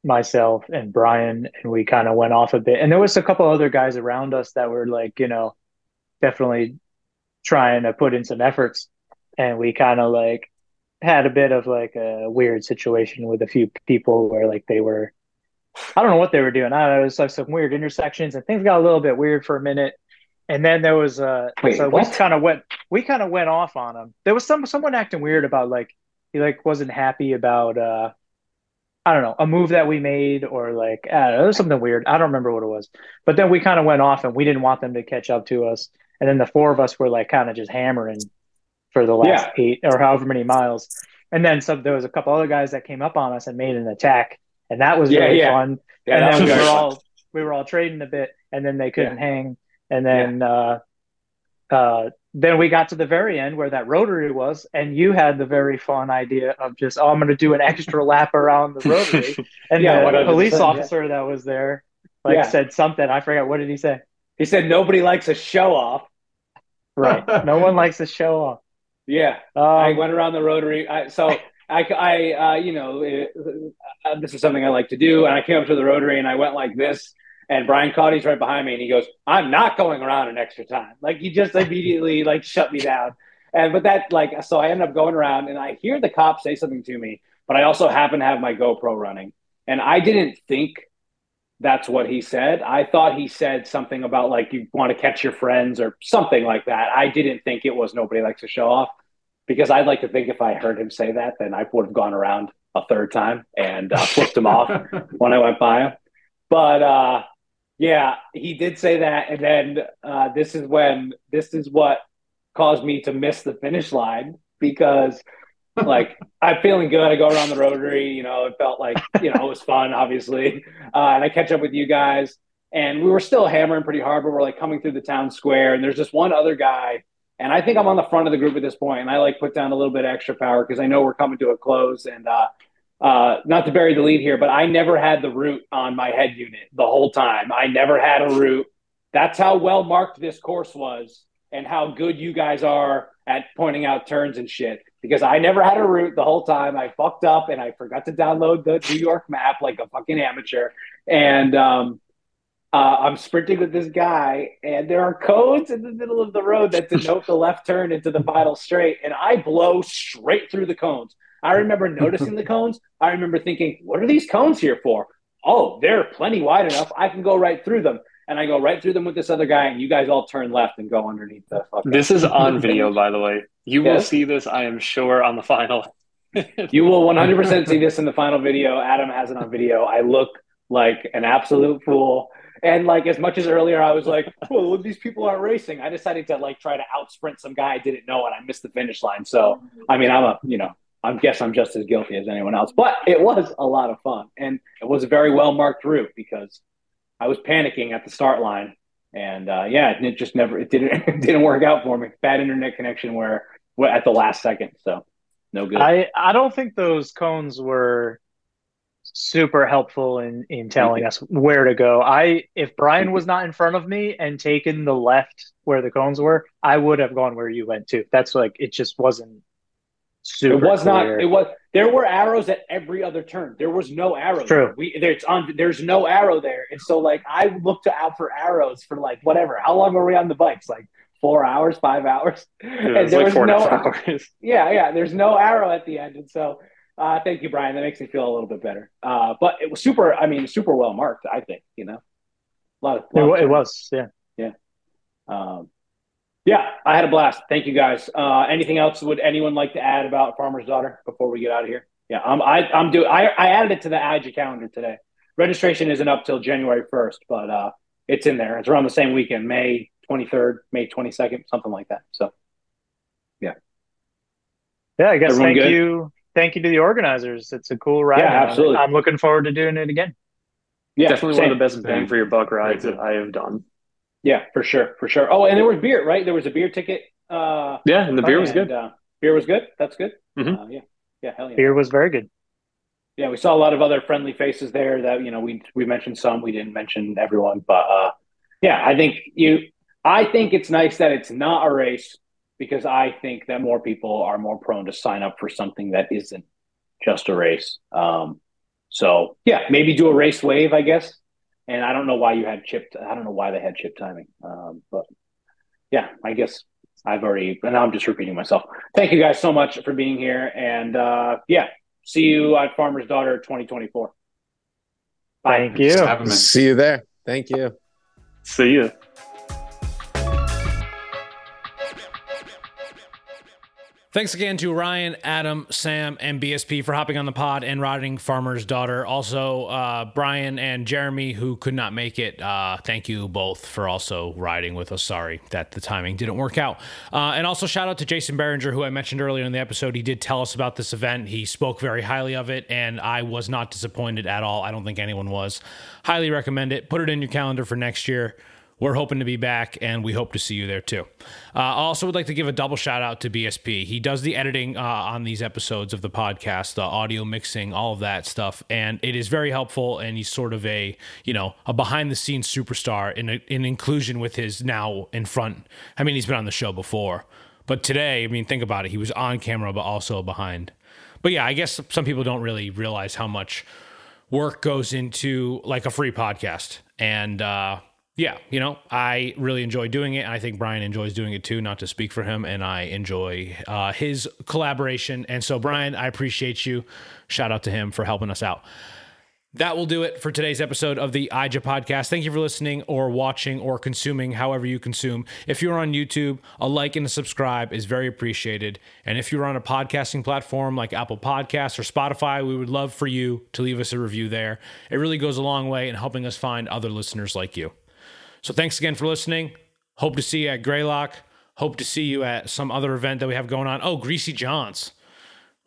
myself and Brian and we kind of went off a bit and there was a couple other guys around us that were like you know definitely trying to put in some efforts and we kind of like had a bit of like a weird situation with a few people where like they were I don't know what they were doing. I don't know, it was like some weird intersections and things got a little bit weird for a minute. And then there was uh Wait, so what? we kind of went we kind of went off on him. There was some someone acting weird about like he like wasn't happy about uh I don't know, a move that we made or like I know, was something weird. I don't remember what it was. But then we kind of went off and we didn't want them to catch up to us. And then the four of us were like kind of just hammering for the last yeah. eight or however many miles. And then some there was a couple other guys that came up on us and made an attack and that was yeah, really yeah. fun. Yeah, and then we were all we were all trading a bit, and then they couldn't hang, and then uh, uh, then we got to the very end where that rotary was, and you had the very fun idea of just oh, I'm going to do an extra lap around the rotary, and yeah, the police officer that was there like said something. I forgot what did he say. He said nobody likes a show off. Right. no one likes a show off. Yeah. Um, I went around the rotary. I, so I, I uh, you know, it, uh, this is something I like to do. And I came up to the rotary and I went like this. And Brian Cotty's right behind me and he goes, I'm not going around an extra time. Like he just immediately like shut me down. And but that like so I end up going around and I hear the cop say something to me, but I also happen to have my GoPro running. And I didn't think that's what he said. I thought he said something about like you want to catch your friends or something like that. I didn't think it was nobody likes to show off because I'd like to think if I heard him say that, then I would have gone around a third time and uh, flipped him off when I went by him. But uh, yeah, he did say that, and then uh, this is when this is what caused me to miss the finish line because like I'm feeling good. I go around the rotary, you know, it felt like you know it was fun, obviously, uh, and I catch up with you guys. And we were still hammering pretty hard, but we're like coming through the town square, and there's just one other guy and I think I'm on the front of the group at this point, and I like put down a little bit extra power because I know we're coming to a close. And uh, uh, not to bury the lead here, but I never had the route on my head unit the whole time. I never had a route. That's how well marked this course was, and how good you guys are at pointing out turns and shit. Because I never had a route the whole time. I fucked up and I forgot to download the New York map like a fucking amateur. And um, uh, I'm sprinting with this guy, and there are cones in the middle of the road that denote the left turn into the final straight, and I blow straight through the cones. I remember noticing the cones. I remember thinking, what are these cones here for? Oh, they're plenty wide enough. I can go right through them. and I go right through them with this other guy, and you guys all turn left and go underneath the. Fucking- this is on video, by the way. You will see this, I am sure, on the final. You will 100% see this in the final video. Adam has it on video. I look like an absolute fool. And like as much as earlier I was like, well, these people aren't racing. I decided to like try to out sprint some guy I didn't know and I missed the finish line. So I mean I'm a you know, I guess I'm just as guilty as anyone else. But it was a lot of fun. And it was a very well marked route because I was panicking at the start line. And uh, yeah, it just never it didn't it didn't work out for me. Bad internet connection where at the last second. So no good. I I don't think those cones were super helpful in in telling us where to go. I if Brian was not in front of me and taken the left where the cones were, I would have gone where you went too. That's like it just wasn't super. it was clear. not. It was. There were arrows at every other turn. There was no arrow. True. There. We there's on. There's no arrow there, and so like I looked out for arrows for like whatever. How long were we on the bikes? Like four hours, five hours, It and there like was four no. hours. Yeah, yeah. There's no arrow at the end, and so. Uh, thank you, Brian. That makes me feel a little bit better. Uh, but it was super. I mean, super well marked. I think you know, a lot of. It, lot wa- of it was, Yeah. yeah. um, yeah, I had a blast. Thank you guys. Uh, anything else would anyone like to add about Farmer's Daughter before we get out of here? Yeah, I'm I, I'm doing. I, I added it to the AGA calendar today. Registration isn't up till January 1st, but uh, it's in there. It's around the same weekend, May 23rd, May 22nd, something like that. So Yeah, Yeah, I guess Everyone thank good? you. Thank you to the organizers. It's a cool ride. Yeah, I'm- absolutely. I'm looking forward to doing it again. yeah, Definitely same. one of the best bang for your buck rides that I have done. Yeah, for sure, for sure. Oh, and there was beer, right? There was a beer ticket. Uh, Yeah, and the beer was and, good. Uh, beer was good. That's good. Mhm. Uh, yeah, yeah, hell yeah. Beer was very good. yeah, we saw a lot of other friendly faces there that, you know, we we mentioned some, we didn't mention everyone, but uh yeah, I think you I think it's nice that it's not a race because I think that more people are more prone to sign up for something that isn't just a race. Um so yeah, maybe do a race wave, I guess. And I don't know why you had chipped I don't know why they had chip timing. Um but yeah, I guess I've already and now I'm just repeating myself. Thank you guys so much for being here and uh yeah, see you at Farmer's Daughter 2024. Bye. Thank you. Thanks for having me. See you there. Thank you. See ya. Thanks again to Ryan, Adam, Sam, and BSP for hopping on the pod and riding Farmer's Daughter. Also, uh, Brian and Jeremy, who could not make it. Uh, thank you both for also riding with us. Sorry that the timing didn't work out. Uh, and also, shout out to Jason Behringer, who I mentioned earlier in the episode. He did tell us about this event. He spoke very highly of it, and I was not disappointed at all. I don't think anyone was. Highly recommend it. Put it in your calendar for next year. We're hoping to be back, and we hope to see you there too. Uh, I also would like to give a double shout out to BSP. He does the editing uh, on these episodes of the podcast, the audio mixing, all of that stuff, and it is very helpful. And he's sort of a you know a behind the scenes superstar in a, in inclusion with his now in front. I mean, he's been on the show before, but today, I mean, think about it. He was on camera, but also behind. But yeah, I guess some people don't really realize how much work goes into like a free podcast. And uh, yeah, you know, I really enjoy doing it. I think Brian enjoys doing it too, not to speak for him. And I enjoy uh, his collaboration. And so, Brian, I appreciate you. Shout out to him for helping us out. That will do it for today's episode of the IJAH podcast. Thank you for listening or watching or consuming, however you consume. If you're on YouTube, a like and a subscribe is very appreciated. And if you're on a podcasting platform like Apple Podcasts or Spotify, we would love for you to leave us a review there. It really goes a long way in helping us find other listeners like you. So thanks again for listening. Hope to see you at Greylock. Hope to see you at some other event that we have going on. Oh, Greasy Johns.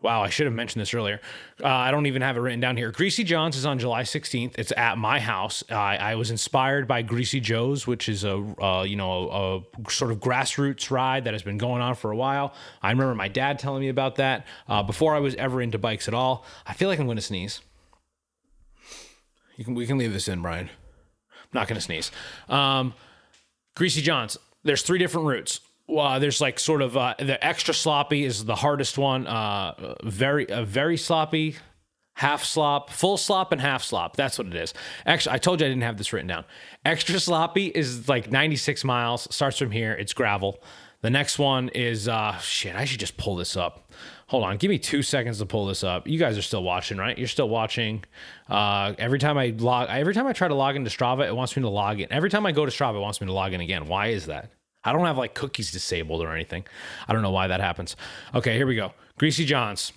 Wow, I should have mentioned this earlier. Uh, I don't even have it written down here. Greasy John's is on July 16th. It's at my house. I was inspired by Greasy Joe's, which is a uh, you know a, sort of grassroots ride that has been going on for a while. I remember my dad telling me about that uh, before I was ever into bikes at all. I feel like I'm going to sneeze. You can we can leave this in, Brian. I'm not going to sneeze. Um, Greasy John's. There's three different routes. Uh, there's like sort of uh, the extra sloppy is the hardest one. Uh, very very sloppy, half slop, full slop, and half slop. That's what it is. Actually, I told you I didn't have this written down. Extra sloppy is like 96 miles. Starts from here. It's gravel. The next one is uh, shit. I should just pull this up. Hold on, give me two seconds to pull this up. You guys are still watching, right? You're still watching. Uh, every time I log, every time I try to log into Strava, it wants me to log in. Every time I go to Strava, it wants me to log in again. Why is that? I don't have like cookies disabled or anything. I don't know why that happens. Okay, here we go. Greasy John's.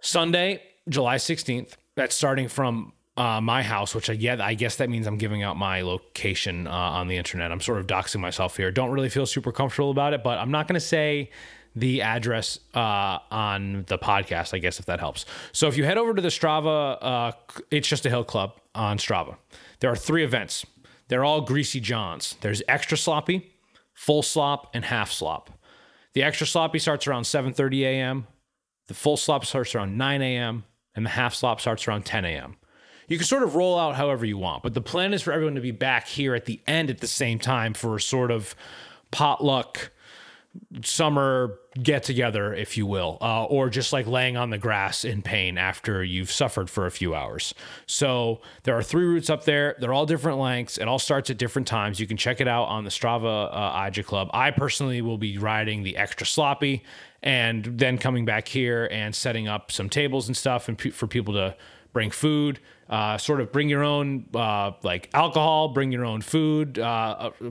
Sunday, July 16th. That's starting from uh, my house, which I yeah, I guess that means I'm giving out my location uh, on the internet. I'm sort of doxing myself here. Don't really feel super comfortable about it, but I'm not going to say the address uh, on the podcast, I guess, if that helps. So if you head over to the Strava, uh, it's just a hill club on Strava. There are three events. They're all greasy johns. There's extra sloppy, full slop, and half slop. The extra sloppy starts around 7:30 a.m. The full slop starts around 9 a.m. and the half slop starts around 10 a.m. You can sort of roll out however you want, but the plan is for everyone to be back here at the end at the same time for a sort of potluck summer get together, if you will, uh, or just like laying on the grass in pain after you've suffered for a few hours. So there are three routes up there. They're all different lengths. It all starts at different times. You can check it out on the Strava uh, Club. I personally will be riding the extra sloppy and then coming back here and setting up some tables and stuff and for people to bring food. Uh, sort of bring your own uh, like alcohol, bring your own food uh, uh,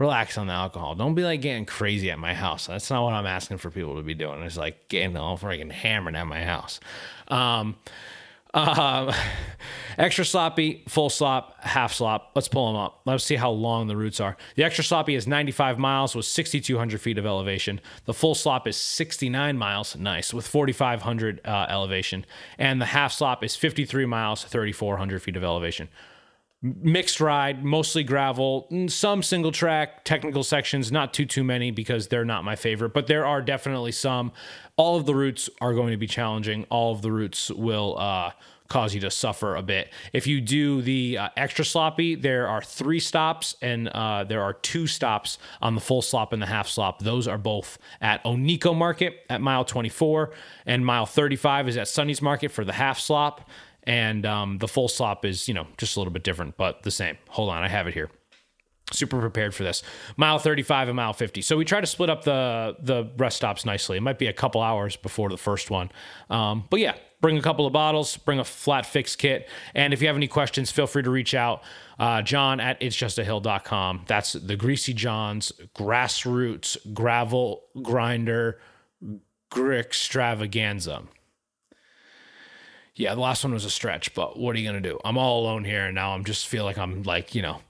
relax on the alcohol. Don't be like getting crazy at my house. That's not what I'm asking for people to be doing. It's like getting all freaking hammered at my house. Um, uh, extra sloppy, full slop, half slop. Let's pull them up. Let's see how long the routes are. The extra sloppy is 95 miles with 6,200 feet of elevation. The full slop is 69 miles, nice, with 4,500 uh, elevation. And the half slop is 53 miles, 3,400 feet of elevation mixed ride, mostly gravel, some single track technical sections, not too too many because they're not my favorite, but there are definitely some. All of the routes are going to be challenging. All of the routes will uh, cause you to suffer a bit. If you do the uh, extra sloppy, there are three stops and uh, there are two stops on the full slop and the half slop. Those are both at Oniko Market at mile 24, and mile 35 is at Sunny's Market for the half slop and um, the full slop is you know just a little bit different but the same. Hold on i have it here. Super prepared for this. Mile 35 and mile 50 so we try to split up the the rest stops nicely. It might be a couple hours before the first one. Um, but yeah bring a couple of bottles bring a flat fix kit. And if you have any questions feel free to reach out uh, jon at itsjustahill.com that's the greasy john's grassroots gravel grinder extravaganza yeah, the last one was a stretch, but what are you gonna do? I'm all alone here, and now I'm just feel like I'm like you know,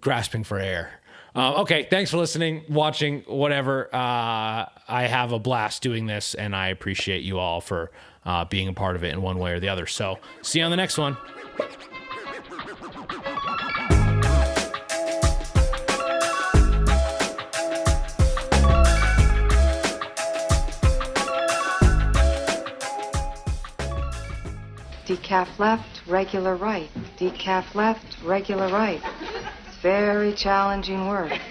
grasping for air. Uh, okay, thanks for listening, watching, whatever. Uh, I have a blast doing this, and I appreciate you all for uh, being a part of it in one way or the other. So, see you on the next one. Decaf left, regular right. Decaf left, regular right. It's very challenging work.